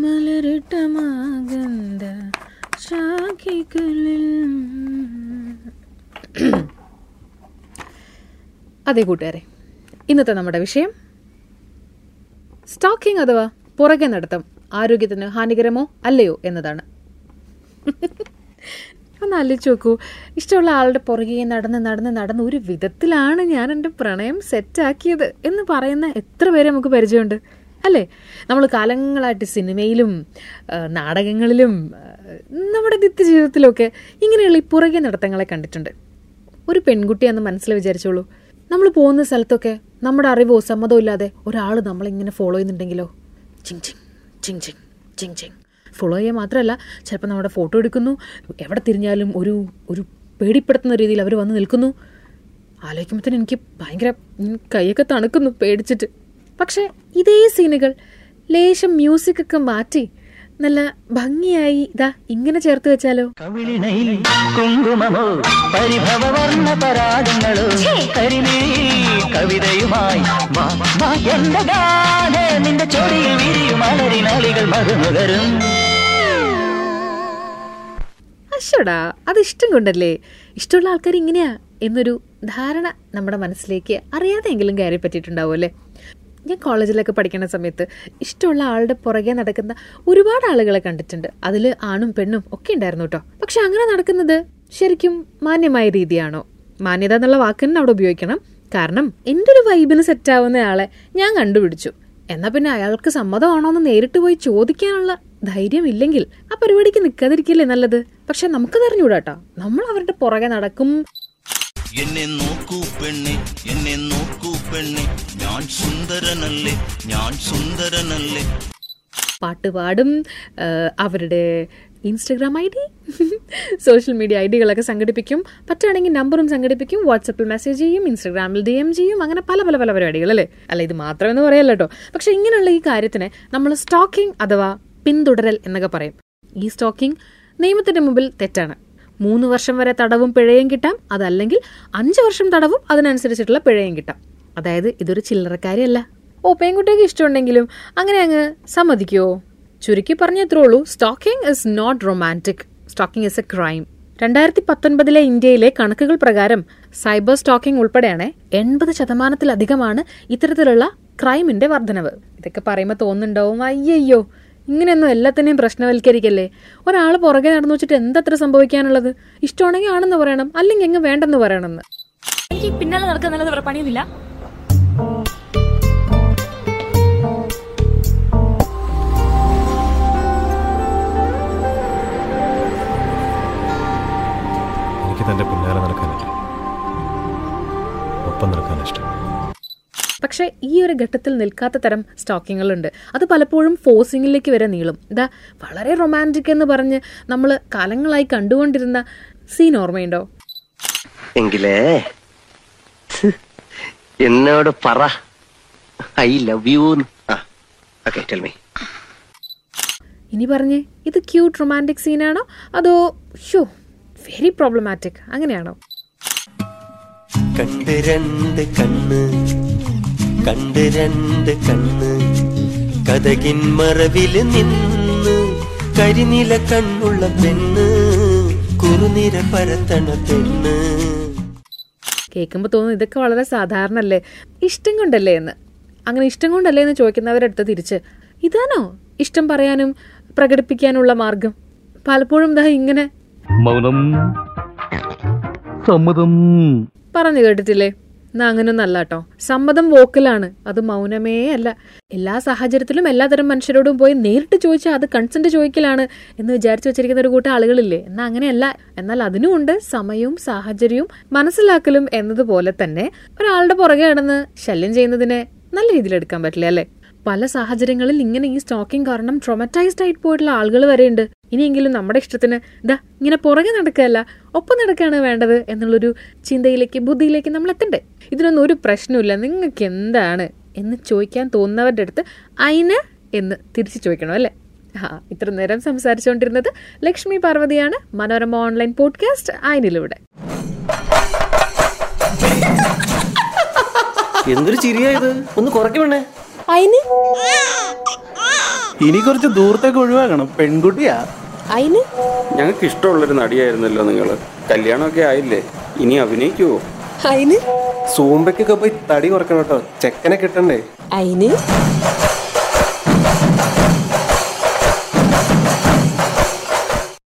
മലരിട്ട മാഗന്ധ ശാഖികളിൽ. അതെ കൂട്ടുകാരെ ഇന്നത്തെ നമ്മുടെ വിഷയം സ്റ്റോക്കിംഗ് അഥവാ പുറകെ നടത്തം ആരോഗ്യത്തിന് ഹാനികരമോ അല്ലയോ എന്നതാണ്. ഒന്ന് ആലോചിച്ച് നോക്കൂ. ഇഷ്ടമുള്ള ആളുടെ പുറകെ നടന്ന് നടന്ന് നടന്ന് ഒരു വിധത്തിലാണ് ഞാൻ എന്റെ പ്രണയം സെറ്റാക്കിയത് എന്ന് പറയുന്ന എത്ര പേരെ നമുക്ക് പരിചയമുണ്ട്? അല്ലേ? നമ്മൾ കാലങ്ങളായിട്ട് സിനിമയിലും നാടകങ്ങളിലും നമ്മുടെ നിത്യജീവിതത്തിലൊക്കെ ഇങ്ങനെയുള്ള ഈ പുറകെ നടത്തങ്ങളെ കണ്ടിട്ടുണ്ട്. ഒരു പെൺകുട്ടിയാണെന്ന് മനസ്സിൽ വിചാരിച്ചോളൂ. നമ്മൾ പോകുന്ന സ്ഥലത്തൊക്കെ നമ്മുടെ അറിവോ സമ്മതമോ ഇല്ലാതെ ഒരാൾ നമ്മളിങ്ങനെ ഫോളോ ചെയ്യുന്നുണ്ടെങ്കിലോ? ചിങ് ചിങ് ചിങ് ചിങ് ചിങ് ചിങ്. ഫോളോ ചെയ്യുക മാത്രമല്ല ചിലപ്പോൾ നമ്മുടെ ഫോട്ടോ എടുക്കുന്നു എവിടെ തിരിഞ്ഞാലും ഒരു ഒരു പേടിപ്പെടുത്തുന്ന രീതിയിൽ അവർ വന്ന് നിൽക്കുന്നു. ആലോചിക്കുമ്പോഴത്തേനും എനിക്ക് ഭയങ്കര കൈയൊക്കെ തണുക്കുന്നു പേടിച്ചിട്ട്. പക്ഷേ ഇതേ സീനുകൾ ലേശം മ്യൂസിക്കൊക്കെ മാറ്റി നല്ല ഭംഗിയായി ഇതാ ഇങ്ങനെ ചേർത്ത് വെച്ചാലോ? കവിളിണയിൽ കുങ്കുമമോ പരിഭവവർണ പരാഗങ്ങളോ കരിമീ കവിതയുമായി വാ, വാ, എന്റെ ഗാനെ നിന്റെ ചൊടിയിൽ വിരിയും അലരിനാളികൾ മറുനുകരും അശ്വടാ അത് ഇഷ്ടം കൊണ്ടല്ലേ? ഇഷ്ടമുള്ള ആൾക്കാർ ഇങ്ങനെയാ എന്നൊരു ധാരണ നമ്മുടെ മനസ്സിലേക്ക് അറിയാതെങ്കിലും കയറി പറ്റിയിട്ടുണ്ടാവും അല്ലേ ഞാൻ കോളേജിലൊക്കെ പഠിക്കുന്ന സമയത്ത് ഇഷ്ടമുള്ള ആളുടെ പുറകെ നടക്കുന്ന ഒരുപാട് ആളുകളെ കണ്ടിട്ടുണ്ട്. അതിൽ ആണും പെണ്ണും ഒക്കെ ഉണ്ടായിരുന്നു കേട്ടോ. പക്ഷെ അങ്ങനെ നടക്കുന്നത് ശരിക്കും മാന്യമായ രീതിയാണോ? മാന്യത എന്നുള്ള വാക്ക് തന്നെ അവിടെ ഉപയോഗിക്കണം. കാരണം എന്റെ ഒരു വൈബിന് സെറ്റാവുന്ന ആളെ ഞാൻ കണ്ടുപിടിച്ചു. എന്നാൽ പിന്നെ അയാൾക്ക് സമ്മതമാണോ എന്ന് നേരിട്ട് പോയി ചോദിക്കാനുള്ള ധൈര്യം ഇല്ലെങ്കിൽ ആ പരിപാടിക്ക് നിൽക്കാതിരിക്കില്ലേ നല്ലത്? പക്ഷെ നമുക്ക് തെരഞ്ഞൂടാട്ടോ നമ്മൾ അവരുടെ പുറകെ നടക്കും. എന്നെ നോക്കൂ പെണ്ണെ എന്നെ നോക്കൂ പെണ്ണെ. ഞാൻ സുന്ദരനല്ലേ ഞാൻ സുന്ദരനല്ലേ. പാട്ടുപാടും അവരുടെ Instagram I D social media I ഡികളൊക്കെ സംഘടിപ്പിക്കും. പറ്റുകയാണെങ്കിൽ നമ്പറും സംഘടിപ്പിക്കും. വാട്സപ്പിൽ മെസ്സേജ് ചെയ്യും ഇൻസ്റ്റഗ്രാമിൽ ഡി എം ചെയ്യും അങ്ങനെ പല പല പല പരിപാടികൾ അല്ലേ? അല്ല ഇത് മാത്രമെന്ന് പറയല്ല പക്ഷെ ഇങ്ങനെയുള്ള ഈ കാര്യത്തിന് നമ്മൾ സ്റ്റോക്കിംഗ് അഥവാ പിന്തുടരൽ എന്നൊക്കെ പറയും. ഈ സ്റ്റോക്കിംഗ് നിയമത്തിന്റെ മുമ്പിൽ തെറ്റാണ്. മൂന്ന് വർഷം വരെ തടവും പിഴയും കിട്ടാം. അതല്ലെങ്കിൽ അഞ്ച് വർഷം തടവും അതിനനുസരിച്ചിട്ടുള്ള പിഴയും കിട്ടാം. അതായത് ഇതൊരു ചില്ലറക്കാരിയല്ല. ഓ പെൺകുട്ടിക്ക് ഇഷ്ടമുണ്ടെങ്കിലും അങ്ങനെ അങ്ങ് സമ്മതിക്കുമോ ചുരുക്കി പറഞ്ഞത്രേ ഉള്ളൂ stalking is not romantic stalking is a crime രണ്ടായിരത്തി പത്തൊൻപതിലെ ഇന്ത്യയിലെ കണക്കുകൾ പ്രകാരം സൈബർ സ്റ്റോക്കിംഗ് ഉൾപ്പെടെയാണ് എൺപത് ശതമാനത്തിലധികമാണ് ഇത്തരത്തിലുള്ള ക്രൈമിന്റെ വർധനവ്. ഇതൊക്കെ പറയുമ്പോൾ തോന്നുന്നുണ്ടാവും. അയ്യയ്യോ ഇങ്ങനെയൊന്നും എല്ലാത്തിനെയും പ്രശ്നവൽക്കരിക്കല്ലേ? ഒരാൾ പുറകെ നടന്നു വെച്ചിട്ട് എന്തത്ര സംഭവിക്കാനുള്ളത്? ഇഷ്ടമാണെങ്കിൽ ആണെന്ന് പറയണം അല്ലെങ്കിൽ എങ്ങ് വേണ്ടെന്ന് പറയണമെന്ന്. എനിക്ക് പിന്നാലെ നടക്കുന്നത് പണിയൊന്നുമില്ല. എനിക്ക് തന്റെ പിന്നാലെ നടക്കാനല്ല. ഒപ്പം നടക്കാൻ ഇഷ്ടം പക്ഷെ ഈ ഒരു ഘട്ടത്തിൽ നിൽക്കാത്ത തരം സ്റ്റോക്കിങ്ങുകളുണ്ട്. അത് പലപ്പോഴും ഫോഴ്സിങ്ങിലേക്ക് വരെ നീളും. ഇതാ വളരെ റൊമാന്റിക് എന്ന് പറഞ്ഞ് നമ്മൾ കാലങ്ങളായി കണ്ടുകൊണ്ടിരുന്ന സീൻ ഓർമ്മയുണ്ടോ? എങ്കിലേ. എന്നോട് പറ. I love you okay tell me. ഇനി പറഞ്ഞേ ഇത് ക്യൂട്ട് റൊമാന്റിക് സീനാണോ? അതോ ഷോ വെരി പ്രോബ്ലമാറ്റിക് അങ്ങനെയാണോ? കണ്ട് രണ്ട് കണ്ണ് കണ്ട് രണ്ട് കണ്ണ് കഥകിൻ മറവിൽ നിന്ന് കരിനില കണ്ണുള്ള പെണ്ണ് കുറുനിര പരത്തണ പെണ്ണ്. കേൾക്കുമ്പോൾ തോന്നുന്നു ഇതൊക്കെ വളരെ സാധാരണ അല്ലേ ഇഷ്ടം കൊണ്ടല്ലേ എന്ന്. അങ്ങനെ ഇഷ്ടം കൊണ്ടല്ലേ എന്ന് ചോദിക്കുന്നവരുടെ അടുത്ത് തിരിച്ച് ഇതാണോ ഇഷ്ടം പറയാനും പ്രകടിപ്പിക്കാനുള്ള മാർഗം? പലപ്പോഴും ദാ ഇങ്ങനെ. മൗനം സമ്മതം. പറഞ്ഞു കേട്ടിട്ടില്ലേ? എന്നാ അങ്ങനൊന്നും അല്ല കേട്ടോ സമ്മതം വോക്കലാണ്. അത് മൗനമേ അല്ല. എല്ലാ സാഹചര്യത്തിലും എല്ലാതരം മനുഷ്യരോടും പോയി നേരിട്ട് ചോദിച്ചാൽ അത് കൺസെന്റ് ചോദിക്കലാണ് എന്ന് വിചാരിച്ചു വെച്ചിരിക്കുന്ന ഒരു കൂട്ടം ആളുകളില്ലേ? എന്നാൽ അങ്ങനെയല്ല. എന്നാൽ അതിനുമുണ്ട് സമയവും സാഹചര്യവും മനസ്സിലാക്കലും എന്നതുപോലെ തന്നെ ഒരാളുടെ പുറകെ നടന്ന് ശല്യം ചെയ്യുന്നതിനെ നല്ല രീതിയിൽ എടുക്കാൻ പറ്റില്ല അല്ലേ? പല സാഹചര്യങ്ങളിൽ ഇങ്ങനെ ഈ സ്റ്റോക്കിംഗ് കാരണം ട്രോമറ്റൈസ്ഡ് ആയിട്ട് പോയിട്ടുള്ള ആളുകൾ വരെയുണ്ട്. ഇനിയെങ്കിലും നമ്മുടെ ഇഷ്ടത്തിന് ഇതാ ഇങ്ങനെ പുറകെ നടക്കുകയല്ല ഒപ്പം നടക്കുകയാണ് വേണ്ടത് എന്നുള്ളൊരു ചിന്തയിലേക്ക് ബുദ്ധിയിലേക്ക് നമ്മൾ എത്തണ്ടേ ഇതിനൊന്നും ഒരു പ്രശ്നമില്ല നിങ്ങൾക്ക് എന്താണ് എന്ന് ചോദിക്കാൻ തോന്നുന്നവരുടെ അടുത്ത് അയിന് എന്ന് തിരിച്ചു ചോദിക്കണം അല്ലേ? ആ ഇത്ര നേരം സംസാരിച്ചുകൊണ്ടിരുന്നത് ലക്ഷ്മി പാർവതിയാണ്. മനോരമ ഓൺലൈൻ പോഡ്കാസ്റ്റ് അയിനിലൂടെ. എന്തൊരു ചിരിയായത് ഒന്ന് കുറയ്ക്കണേ അയിന്? ഇനി കുറച്ച് ദൂരത്തേക്ക് ഒഴിവാക്കണം. പെൺകുട്ടിയാ. അയിന്? ഞങ്ങൾക്ക് ഇഷ്ടമുള്ളൊരു നടിയായിരുന്നല്ലോ നിങ്ങൾ കല്യാണമൊക്കെ ആയില്ലേ? ഇനി അഭിനയിക്കുവോ? അയിന്? സൂമ്പയ്ക്കൊക്കെ പോയി തടി കുറക്കണം കേട്ടോ. ചെക്കനെ കിട്ടണ്ടേ? അയിന്?